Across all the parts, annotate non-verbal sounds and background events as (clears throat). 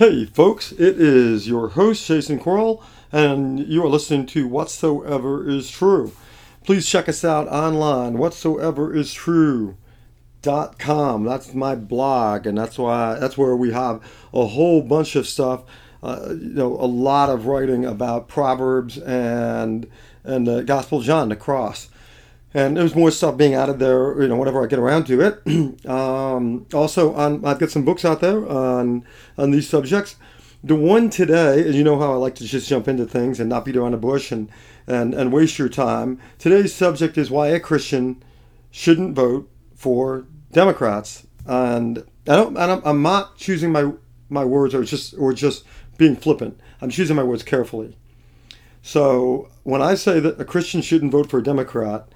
Hey, folks, it is your host, Jason Corl, and you are listening to Whatsoever is True. Please check us out online, whatsoeveristrue.com. That's my blog, and that's why that's where we have a whole bunch of stuff. Uh, you know, a lot of writing about Proverbs and and the Gospel of John, the cross and there's more stuff being added there. You know, whenever I get around to it. (clears throat) um, also, on I've got some books out there on on these subjects. The one today, as you know how I like to just jump into things and not beat around the bush and and and waste your time. Today's subject is why a Christian shouldn't vote for Democrats, and I don't. And I'm not choosing my my words or just or just being flippant. I'm choosing my words carefully. So when I say that a Christian shouldn't vote for a Democrat,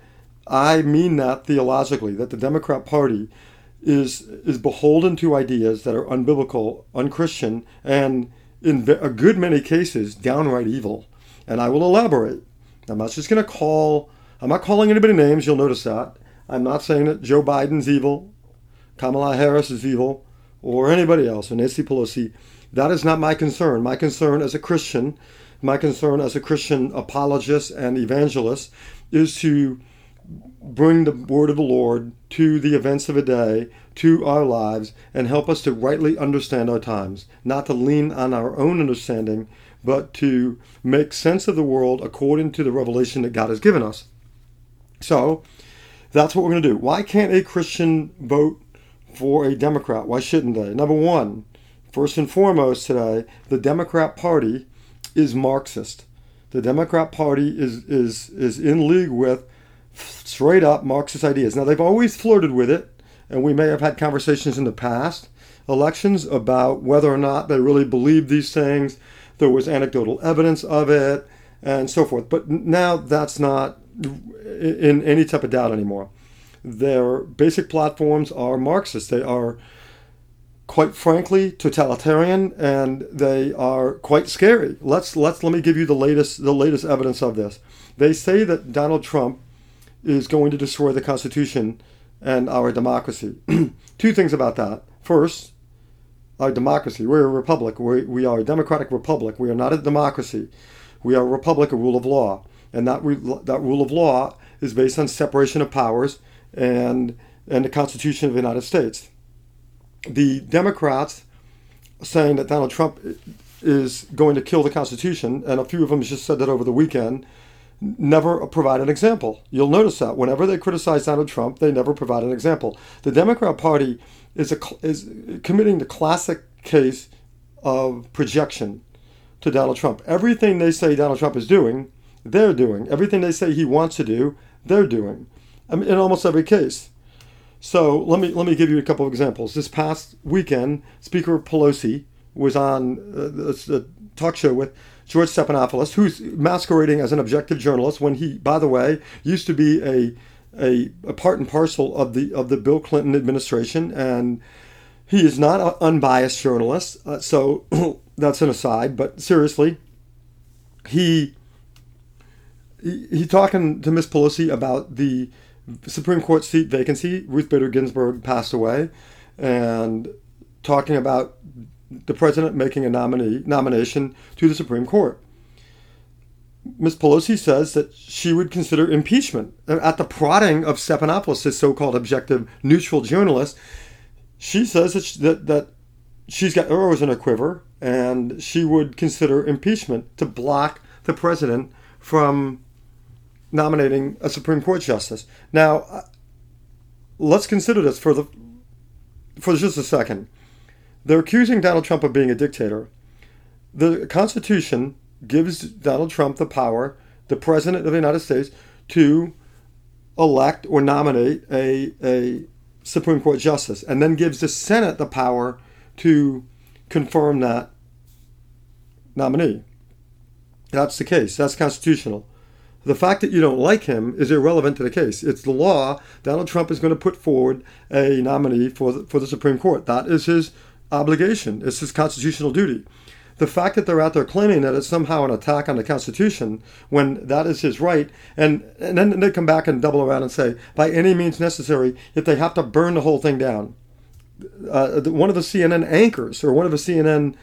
I mean that theologically, that the Democrat Party is is beholden to ideas that are unbiblical, unchristian, and in a good many cases downright evil. And I will elaborate. I'm not just going to call. I'm not calling anybody names. You'll notice that. I'm not saying that Joe Biden's evil, Kamala Harris is evil, or anybody else, or Nancy Pelosi. That is not my concern. My concern as a Christian, my concern as a Christian apologist and evangelist, is to bring the word of the Lord to the events of a day, to our lives, and help us to rightly understand our times, not to lean on our own understanding, but to make sense of the world according to the revelation that God has given us. So, that's what we're going to do. Why can't a Christian vote for a Democrat? Why shouldn't they? Number one, first and foremost today, the Democrat Party is Marxist. The Democrat Party is, is, is in league with straight up Marxist ideas. Now, they've always flirted with it, and we may have had conversations in the past elections about whether or not they really believed these things. There was anecdotal evidence of it, and so forth. But now that's not in any type of doubt anymore. Their basic platforms are Marxist. They are, quite frankly, totalitarian, and they are quite scary. Let's let's let me give you the latest the latest evidence of this. They say that Donald Trump is going to destroy the Constitution and our democracy. (clears throat) Two things about that. First, our democracy. We're a republic. We're, we are a democratic republic. We are not a democracy. We are a republic, a rule of law. And that, re- that rule of law is based on separation of powers and, and the Constitution of the United States. The Democrats saying that Donald Trump is going to kill the Constitution, and a few of them just said that over the weekend, never provide an example. You'll notice that whenever they criticize Donald Trump, they never provide an example. The Democrat Party is a, is committing the classic case of projection to Donald Trump. Everything they say Donald Trump is doing, they're doing. Everything they say he wants to do, they're doing. I mean, in almost every case. So let me let me give you a couple of examples. This past weekend, Speaker Pelosi was on uh, the talk show with George Stephanopoulos, who's masquerading as an objective journalist when he, by the way, used to be a, a, a part and parcel of the of the Bill Clinton administration, and he is not an unbiased journalist. Uh, so (clears throat) that's an aside. But seriously, he he, he talking to Miss Pelosi about the Supreme Court seat vacancy. Ruth Bader Ginsburg passed away, and talking about the president making a nominee, nomination to the Supreme Court. Ms. Pelosi says that she would consider impeachment. At the prodding of Stephanopoulos, this so called objective, neutral journalist, she says that, she, that, that she's got arrows in her quiver and she would consider impeachment to block the president from nominating a Supreme Court justice. Now, uh, let's consider this for the for just a second. They're accusing Donald Trump of being a dictator. The Constitution gives Donald Trump the power, the President of the United States, to elect or nominate a, a Supreme Court justice, and then gives the Senate the power to confirm that nominee. That's the case. That's constitutional. The fact that you don't like him is irrelevant to the case. It's the law. Donald Trump is going to put forward a nominee for the, for the Supreme Court. That is his obligation. It's his constitutional duty. The fact that they're out there claiming that it's somehow an attack on the Constitution when that is his right, and, and then they come back and double around and say, by any means necessary, if they have to burn the whole thing down. Uh, one of the CNN anchors or one of the CNN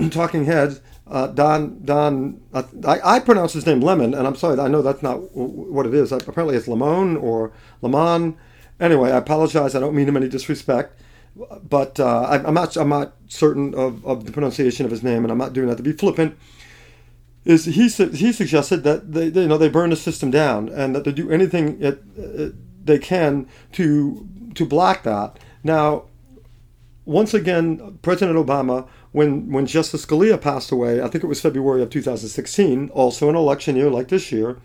(clears throat) talking heads, uh, Don Don. Uh, I, I pronounce his name Lemon, and I'm sorry, I know that's not what it is. Apparently, it's Lemon or Lemon. Anyway, I apologize. I don't mean him any disrespect, but uh, I, am not I'm not certain of, of the pronunciation of his name, and I'm not doing that to be flippant. Is he he suggested that they, they you know they burn the system down and that they do anything it, it, they can to to block that. Now, once again, President Obama when when Justice Scalia passed away, I think it was February of 2016, also an election year like this year,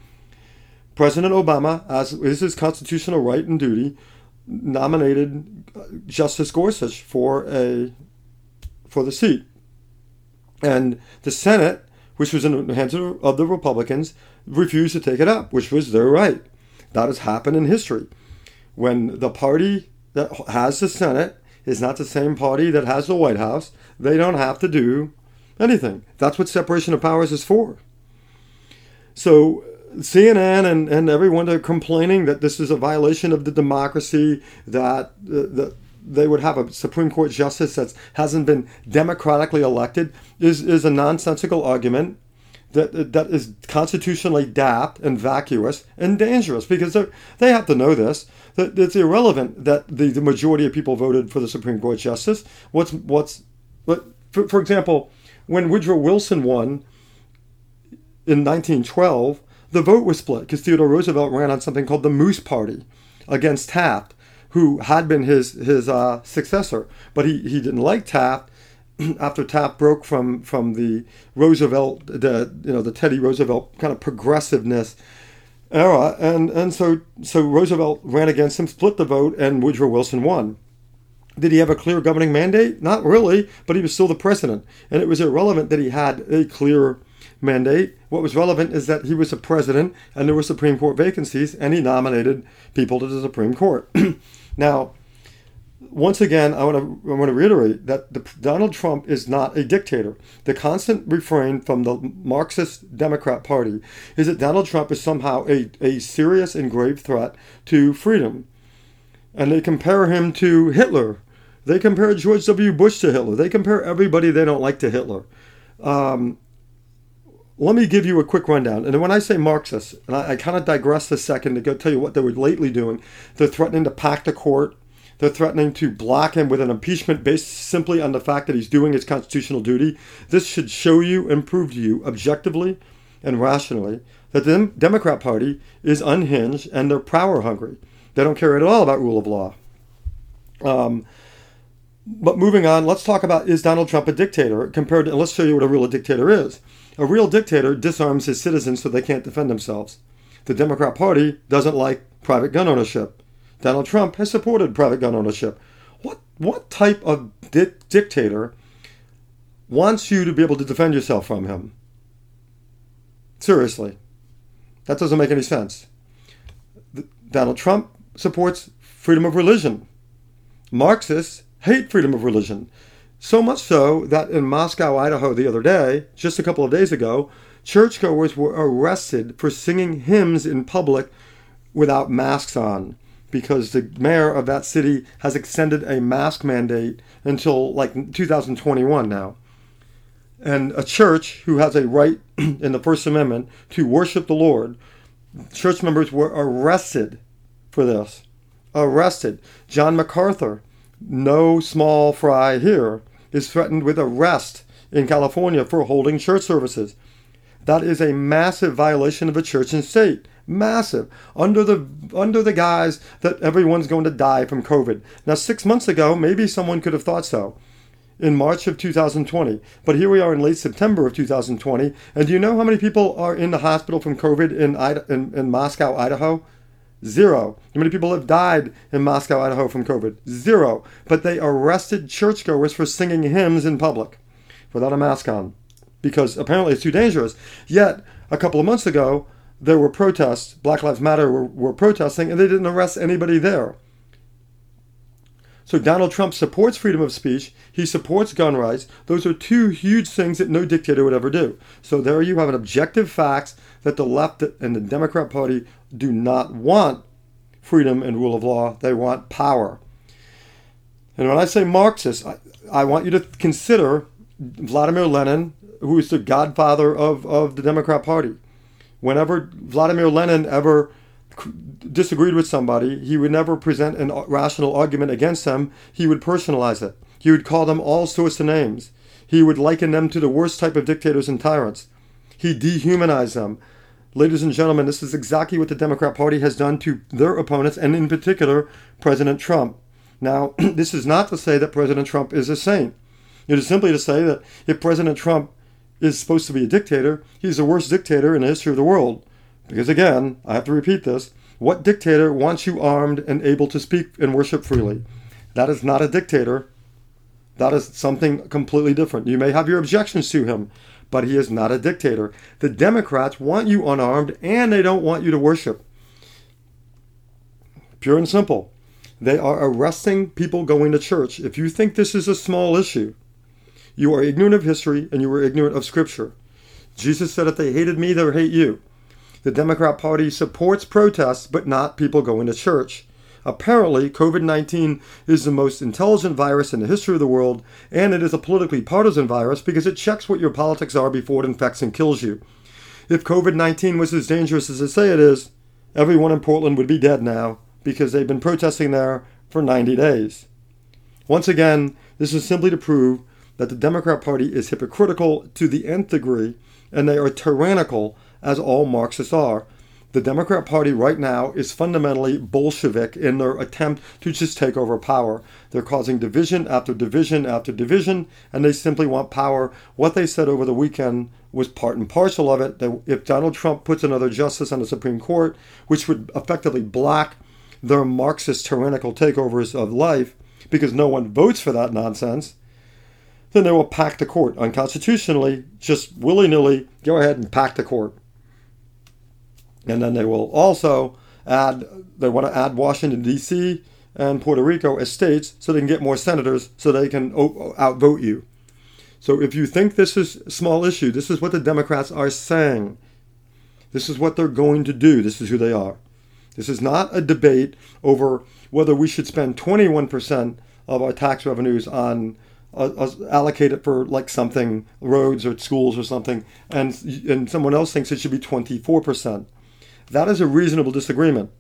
President Obama, as is his constitutional right and duty, nominated Justice Gorsuch for a for the seat. And the Senate, which was in the hands of the Republicans, refused to take it up, which was their right. That has happened in history. When the party that has the Senate is not the same party that has the White House, they don't have to do anything. That's what separation of powers is for. So CNN and, and everyone are complaining that this is a violation of the democracy, that, uh, they would have a Supreme Court justice that hasn't been democratically elected is, is a nonsensical argument that, that is constitutionally daft and vacuous and dangerous because they have to know this that it's irrelevant that the, the majority of people voted for the Supreme Court justice. What's what's but for, for example, when Woodrow Wilson won in 1912, the vote was split because Theodore Roosevelt ran on something called the Moose Party against Taft, who had been his his uh, successor, but he, he didn't like Taft. (clears throat) After Taft broke from from the Roosevelt, the you know the Teddy Roosevelt kind of progressiveness era, and and so so Roosevelt ran against him, split the vote, and Woodrow Wilson won. Did he have a clear governing mandate? Not really, but he was still the president, and it was irrelevant that he had a clear mandate. What was relevant is that he was a president, and there were Supreme Court vacancies, and he nominated people to the Supreme Court. (clears throat) now once again, I want to I want to reiterate that the, Donald Trump is not a dictator. The constant refrain from the Marxist Democrat Party is that Donald Trump is somehow a, a serious and grave threat to freedom. And they compare him to Hitler. They compare George W. Bush to Hitler. They compare everybody they don't like to Hitler. Um, let me give you a quick rundown. And when I say Marxists, and I, I kind of digress a second to go tell you what they were lately doing, they're threatening to pack the court they're threatening to block him with an impeachment based simply on the fact that he's doing his constitutional duty. This should show you and prove to you objectively and rationally that the Democrat Party is unhinged and they're power hungry. They don't care at all about rule of law. Um, but moving on, let's talk about is Donald Trump a dictator compared to, and let's show you what a real dictator is. A real dictator disarms his citizens so they can't defend themselves. The Democrat Party doesn't like private gun ownership. Donald Trump has supported private gun ownership. What what type of di- dictator wants you to be able to defend yourself from him? Seriously, that doesn't make any sense. The, Donald Trump supports freedom of religion. Marxists hate freedom of religion. So much so that in Moscow, Idaho, the other day, just a couple of days ago, churchgoers were arrested for singing hymns in public without masks on because the mayor of that city has extended a mask mandate until like 2021 now. And a church who has a right (clears throat) in the First Amendment to worship the Lord, church members were arrested for this. Arrested. John MacArthur, no small fry here, is threatened with arrest in California for holding church services. That is a massive violation of the church and state massive under the under the guise that everyone's going to die from COVID. Now, six months ago, maybe someone could have thought so in March of 2020. But here we are in late September of 2020. And do you know how many people are in the hospital from COVID in, in, in Moscow, Idaho? Zero. How many people have died in Moscow, Idaho from COVID? Zero. But they arrested churchgoers for singing hymns in public without a mask on because apparently it's too dangerous. Yet, a couple of months ago, there were protests, Black Lives Matter were, were protesting, and they didn't arrest anybody there. So Donald Trump supports freedom of speech. He supports gun rights. Those are two huge things that no dictator would ever do. So there you have an objective facts that the left and the Democrat Party do not want freedom and rule of law. They want power. And when I say Marxist, I, I want you to consider Vladimir Lenin, who is the godfather of, of the Democrat Party. Whenever Vladimir Lenin ever disagreed with somebody, he would never present a uh, rational argument against them. He would personalize it. He would call them all sorts of names. He would liken them to the worst type of dictators and tyrants. He dehumanized them. Ladies and gentlemen, this is exactly what the Democrat Party has done to their opponents, and in particular, President Trump. Now, (clears throat) this is not to say that President Trump is a saint. It is simply to say that if President Trump is supposed to be a dictator, he's the worst dictator in the history of the world. Because again, I have to repeat this what dictator wants you armed and able to speak and worship freely? That is not a dictator. That is something completely different. You may have your objections to him, but he is not a dictator. The Democrats want you unarmed and they don't want you to worship. Pure and simple. They are arresting people going to church. If you think this is a small issue, you are ignorant of history and you are ignorant of Scripture. Jesus said, if they hated me, they'll hate you. The Democrat Party supports protests, but not people going to church. Apparently, COVID 19 is the most intelligent virus in the history of the world, and it is a politically partisan virus because it checks what your politics are before it infects and kills you. If COVID 19 was as dangerous as they say it is, everyone in Portland would be dead now because they've been protesting there for 90 days. Once again, this is simply to prove that the Democrat Party is hypocritical to the nth degree and they are tyrannical as all Marxists are. The Democrat Party right now is fundamentally Bolshevik in their attempt to just take over power. They're causing division after division after division, and they simply want power. What they said over the weekend was part and parcel of it that if Donald Trump puts another justice on the Supreme Court, which would effectively block their Marxist tyrannical takeovers of life, because no one votes for that nonsense, then they will pack the court unconstitutionally, just willy nilly go ahead and pack the court. And then they will also add, they want to add Washington, D.C. and Puerto Rico as states so they can get more senators so they can outvote you. So if you think this is a small issue, this is what the Democrats are saying. This is what they're going to do. This is who they are. This is not a debate over whether we should spend 21% of our tax revenues on uh, allocate it for like something roads or schools or something and and someone else thinks it should be 24% that is a reasonable disagreement.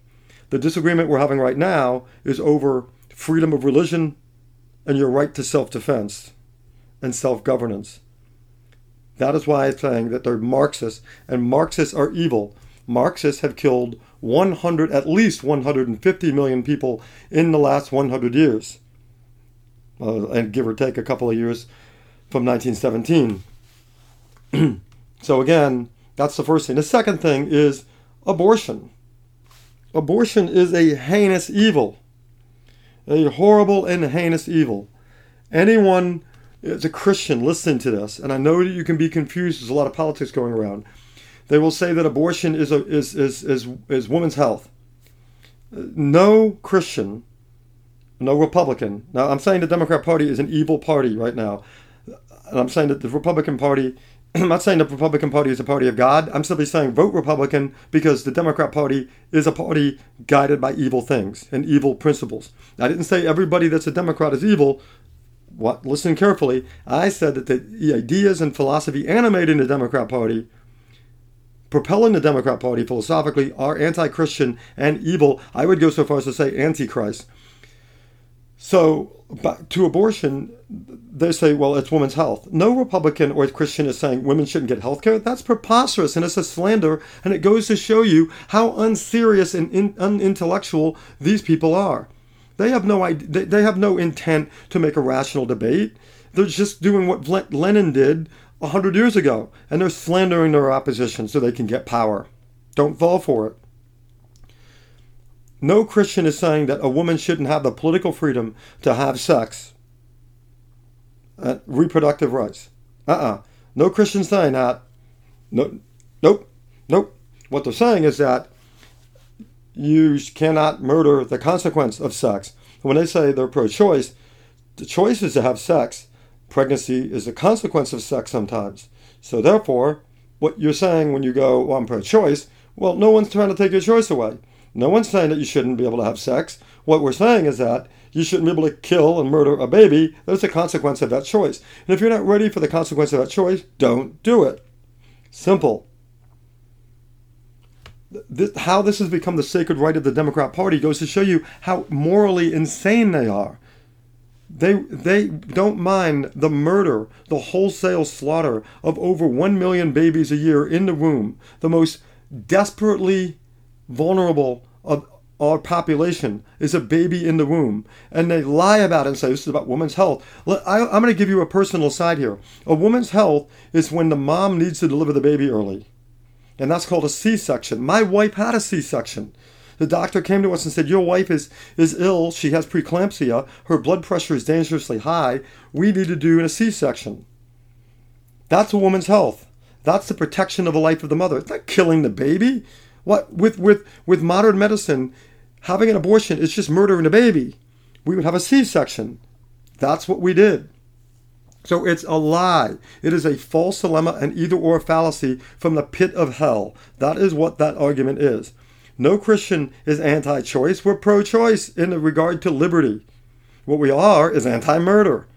The disagreement we're having right now is over freedom of religion and your right to self defense and self governance. That is why I'm saying that they're Marxists, and Marxists are evil. Marxists have killed 100, at least 150 million people in the last 100 years, uh, and give or take a couple of years from 1917. (clears throat) so, again, that's the first thing. The second thing is abortion. Abortion is a heinous evil, a horrible and heinous evil. Anyone as a Christian listening to this, and I know that you can be confused, there's a lot of politics going around. They will say that abortion is, a, is, is, is, is women's health. No Christian, no Republican. Now, I'm saying the Democrat Party is an evil party right now. And I'm saying that the Republican Party (clears throat) I'm not saying the Republican Party is a party of God. I'm simply saying vote Republican because the Democrat Party is a party guided by evil things and evil principles. I didn't say everybody that's a Democrat is evil. What? Listen carefully. I said that the ideas and philosophy animating the Democrat Party, propelling the Democrat Party philosophically, are anti Christian and evil. I would go so far as to say antichrist. So, to abortion, they say, well, it's women's health. No Republican or Christian is saying women shouldn't get health care. That's preposterous and it's a slander, and it goes to show you how unserious and in, unintellectual these people are. They have no idea, they have no intent to make a rational debate. They're just doing what Lenin did a hundred years ago, and they're slandering their opposition so they can get power. Don't fall for it. No Christian is saying that a woman shouldn't have the political freedom to have sex, uh, reproductive rights. Uh uh-uh. uh No Christian saying that. No, nope, nope. What they're saying is that you cannot murder the consequence of sex. When they say they're pro choice, the choice is to have sex. Pregnancy is a consequence of sex sometimes. So, therefore, what you're saying when you go, well, I'm pro choice, well, no one's trying to take your choice away. No one's saying that you shouldn't be able to have sex. What we're saying is that you shouldn't be able to kill and murder a baby. There's a consequence of that choice. And if you're not ready for the consequence of that choice, don't do it. Simple. This, how this has become the sacred right of the Democrat Party goes to show you how morally insane they are. They, they don't mind the murder, the wholesale slaughter of over 1 million babies a year in the womb, the most desperately vulnerable of our population is a baby in the womb. And they lie about it and say this is about women's health. I, am going to give you a personal side here. A woman's health is when the mom needs to deliver the baby early. And that's called a C section. My wife had a C section. The doctor came to us and said, Your wife is, is ill. She has preeclampsia. Her blood pressure is dangerously high. We need to do a C section. That's a woman's health. That's the protection of the life of the mother. It's not killing the baby. What with with with modern medicine, having an abortion is just murdering a baby. We would have a C-section. That's what we did. So it's a lie. It is a false dilemma and either or fallacy from the pit of hell. That is what that argument is. No Christian is anti choice. We're pro choice in regard to liberty. What we are is anti murder.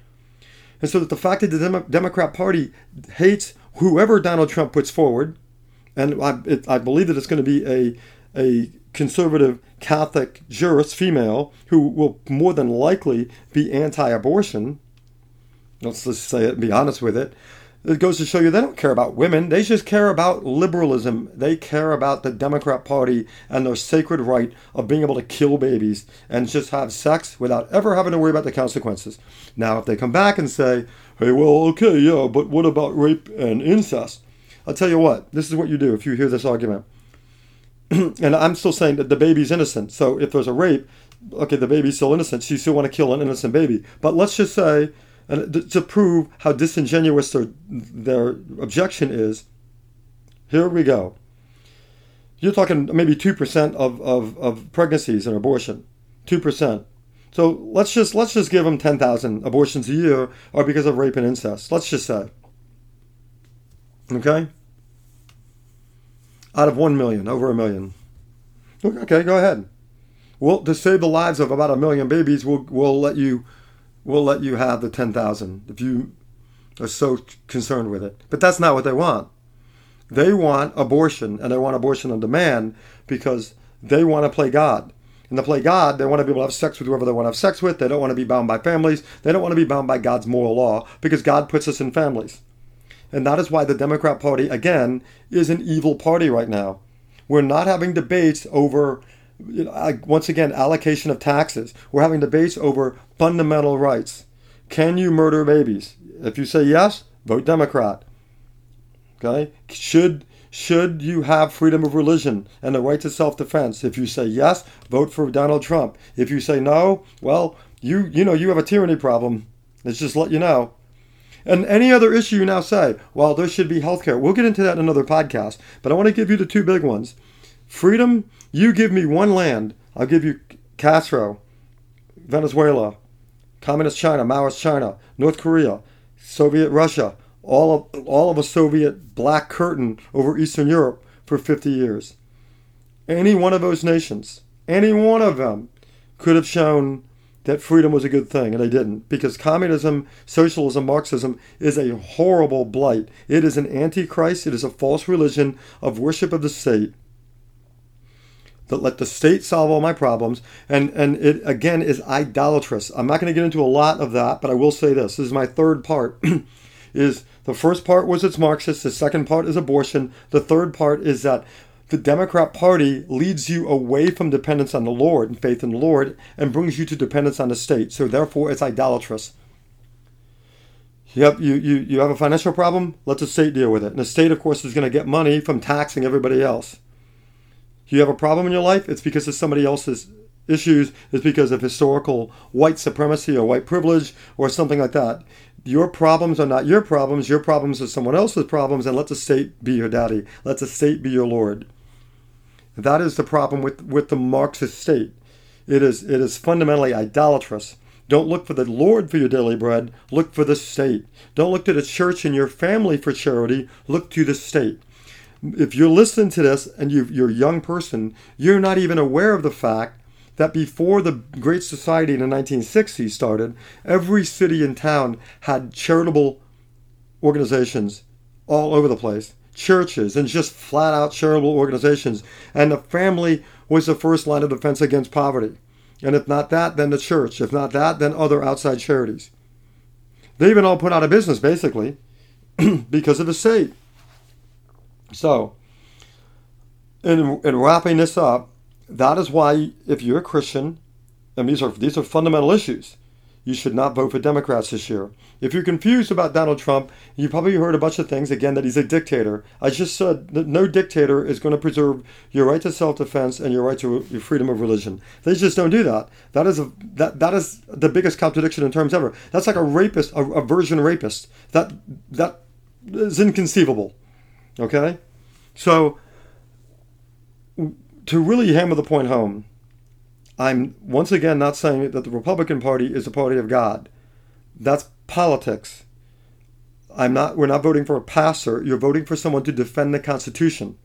And so that the fact that the Democrat Party hates whoever Donald Trump puts forward, and I, it, I believe that it's going to be a, a conservative Catholic jurist, female, who will more than likely be anti abortion. Let's just say it and be honest with it. It goes to show you they don't care about women. They just care about liberalism. They care about the Democrat Party and their sacred right of being able to kill babies and just have sex without ever having to worry about the consequences. Now, if they come back and say, hey, well, okay, yeah, but what about rape and incest? I'll tell you what, this is what you do if you hear this argument. (clears throat) and I'm still saying that the baby's innocent. So if there's a rape, okay, the baby's still innocent. So you still want to kill an innocent baby. But let's just say, and to prove how disingenuous their, their objection is, here we go. You're talking maybe 2% of, of, of pregnancies and abortion. 2%. So let's just let's just give them 10,000 abortions a year are because of rape and incest. Let's just say. Okay? Out of 1 million, over a million. Okay, go ahead. Well, to save the lives of about a million babies, we'll, we'll let you we'll let you have the 10,000 if you are so concerned with it. But that's not what they want. They want abortion, and they want abortion on demand because they want to play God. And to play God, they want to be able to have sex with whoever they want to have sex with. They don't want to be bound by families. They don't want to be bound by God's moral law because God puts us in families. And that is why the Democrat Party, again, is an evil party right now. We're not having debates over, once again, allocation of taxes. We're having debates over fundamental rights. Can you murder babies? If you say yes, vote Democrat. Okay? Should should you have freedom of religion and the right to self-defense? If you say yes, vote for Donald Trump. If you say no, well, you you know you have a tyranny problem. Let's just let you know. And any other issue you now say, well, there should be health care. We'll get into that in another podcast. But I want to give you the two big ones. Freedom, you give me one land. I'll give you Castro, Venezuela, Communist China, Maoist China, North Korea, Soviet Russia, all of, all of a Soviet black curtain over Eastern Europe for 50 years. Any one of those nations, any one of them, could have shown that freedom was a good thing, and they didn't. Because communism, socialism, Marxism is a horrible blight. It is an antichrist, it is a false religion of worship of the state. That let the state solve all my problems, and, and it again is idolatrous. I'm not going to get into a lot of that, but I will say this. This is my third part. (clears throat) is the first part was it's Marxist, the second part is abortion, the third part is that the Democrat Party leads you away from dependence on the Lord and faith in the Lord and brings you to dependence on the state. So therefore, it's idolatrous. You have, you, you, you have a financial problem? Let the state deal with it. And the state, of course, is going to get money from taxing everybody else. You have a problem in your life? It's because of somebody else's issues. It's because of historical white supremacy or white privilege or something like that. Your problems are not your problems. Your problems are someone else's problems. And let the state be your daddy. Let the state be your Lord. That is the problem with, with the Marxist state. It is, it is fundamentally idolatrous. Don't look for the Lord for your daily bread. Look for the state. Don't look to the church and your family for charity. Look to the state. If you're listening to this and you, you're a young person, you're not even aware of the fact that before the Great Society in the 1960s started, every city and town had charitable organizations all over the place, churches, and just flat out charitable organizations. And the family was the first line of defense against poverty. And if not that, then the church. If not that, then other outside charities. They even all put out of business, basically, (clears throat) because of the state. So, in, in wrapping this up, that is why, if you're a Christian, and these are these are fundamental issues, you should not vote for Democrats this year. If you're confused about Donald Trump, you probably heard a bunch of things again that he's a dictator. I just said that no dictator is going to preserve your right to self-defense and your right to your freedom of religion. They just don't do that. That is a that that is the biggest contradiction in terms ever. That's like a rapist, a, a virgin rapist. That that is inconceivable. Okay, so to really hammer the point home, I'm once again not saying that the Republican Party is a party of God. That's politics. I'm not we're not voting for a passer, you're voting for someone to defend the Constitution.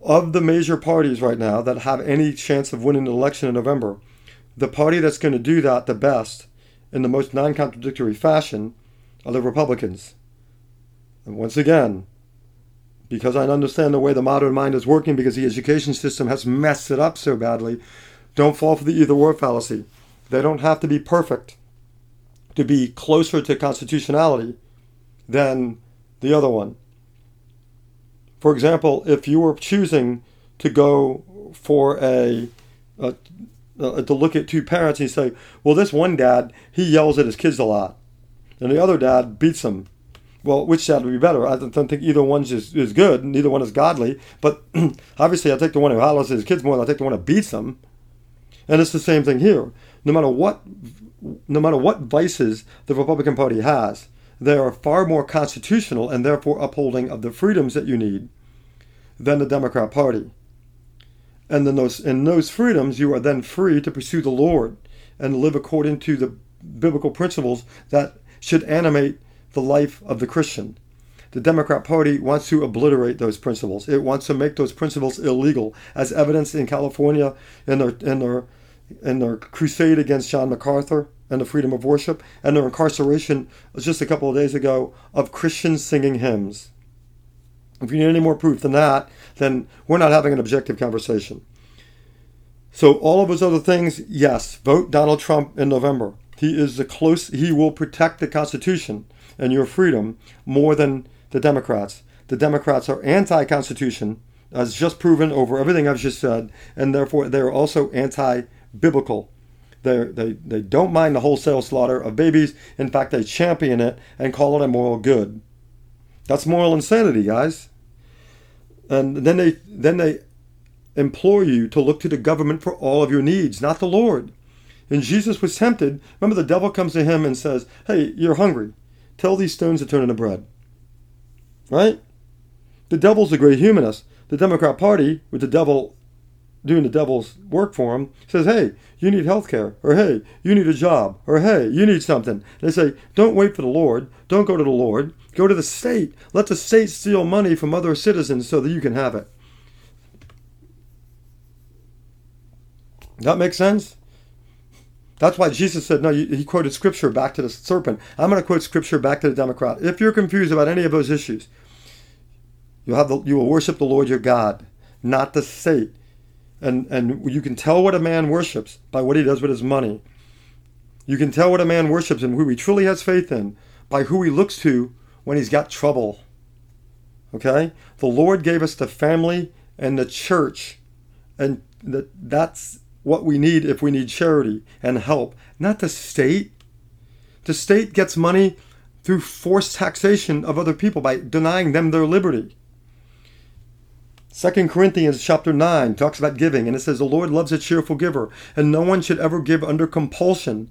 Of the major parties right now that have any chance of winning an election in November, the party that's going to do that the best in the most non-contradictory fashion are the Republicans. And once again, because I understand the way the modern mind is working because the education system has messed it up so badly, don't fall for the either or fallacy. They don't have to be perfect to be closer to constitutionality than the other one. For example, if you were choosing to go for a, a, a, to look at two parents and say, well, this one dad he yells at his kids a lot, and the other dad beats them well, which dad would be better? I don't think either one is, is good. Neither one is godly. But (clears throat) obviously, I take the one who hollers at his kids more than I take the one who beats them. And it's the same thing here. No matter what, no matter what vices the Republican Party has, they are far more constitutional and therefore upholding of the freedoms that you need than the Democrat Party. And in those, in those freedoms, you are then free to pursue the Lord and live according to the biblical principles that should animate the life of the Christian. The Democrat Party wants to obliterate those principles. It wants to make those principles illegal, as evidenced in California in their in their in their crusade against John MacArthur and the freedom of worship, and their incarceration just a couple of days ago of Christians singing hymns. If you need any more proof than that, then we're not having an objective conversation. So all of those other things, yes, vote Donald Trump in November. He is the close. He will protect the Constitution and your freedom more than the Democrats. The Democrats are anti Constitution, as just proven over everything I've just said, and therefore they're also anti biblical. They, they, they don't mind the wholesale slaughter of babies. In fact, they champion it and call it a moral good. That's moral insanity, guys. And then they then they implore you to look to the government for all of your needs, not the Lord. And Jesus was tempted. Remember, the devil comes to him and says, Hey, you're hungry. Tell these stones to turn into bread. Right? The devil's a great humanist. The Democrat Party, with the devil doing the devil's work for him, says, hey, you need health care, or hey, you need a job, or hey, you need something. They say, don't wait for the Lord. Don't go to the Lord. Go to the state. Let the state steal money from other citizens so that you can have it. That makes sense? That's why Jesus said, no, he quoted scripture back to the serpent. I'm going to quote scripture back to the Democrat. If you're confused about any of those issues, you'll have the, you will worship the Lord your God, not the state. And, and you can tell what a man worships by what he does with his money. You can tell what a man worships and who he truly has faith in by who he looks to when he's got trouble. Okay? The Lord gave us the family and the church. And that that's what we need if we need charity and help, not the state. The state gets money through forced taxation of other people by denying them their liberty. 2 Corinthians chapter 9 talks about giving, and it says, The Lord loves a cheerful giver, and no one should ever give under compulsion.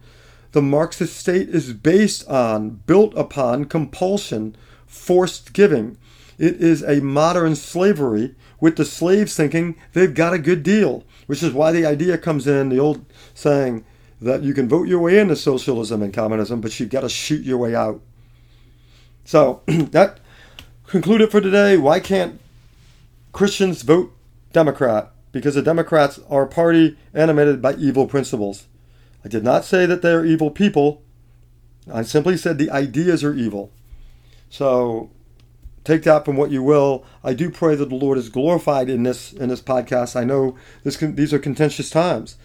The Marxist state is based on, built upon compulsion, forced giving. It is a modern slavery with the slaves thinking they've got a good deal which is why the idea comes in the old saying that you can vote your way into socialism and communism, but you've got to shoot your way out. So (clears throat) that conclude it for today. Why can't Christians vote Democrat? because the Democrats are a party animated by evil principles. I did not say that they're evil people. I simply said the ideas are evil. So take that from what you will. I do pray that the Lord is glorified in this in this podcast. I know this can, these are contentious times,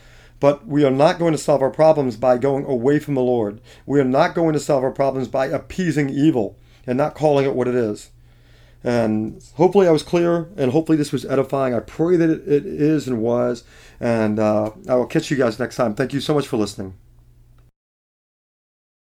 but we are not going to solve our problems by going away from the Lord. We are not going to solve our problems by appeasing evil and not calling it what it is. And hopefully I was clear, and hopefully this was edifying. I pray that it, it is and was. And uh, I will catch you guys next time. Thank you so much for listening.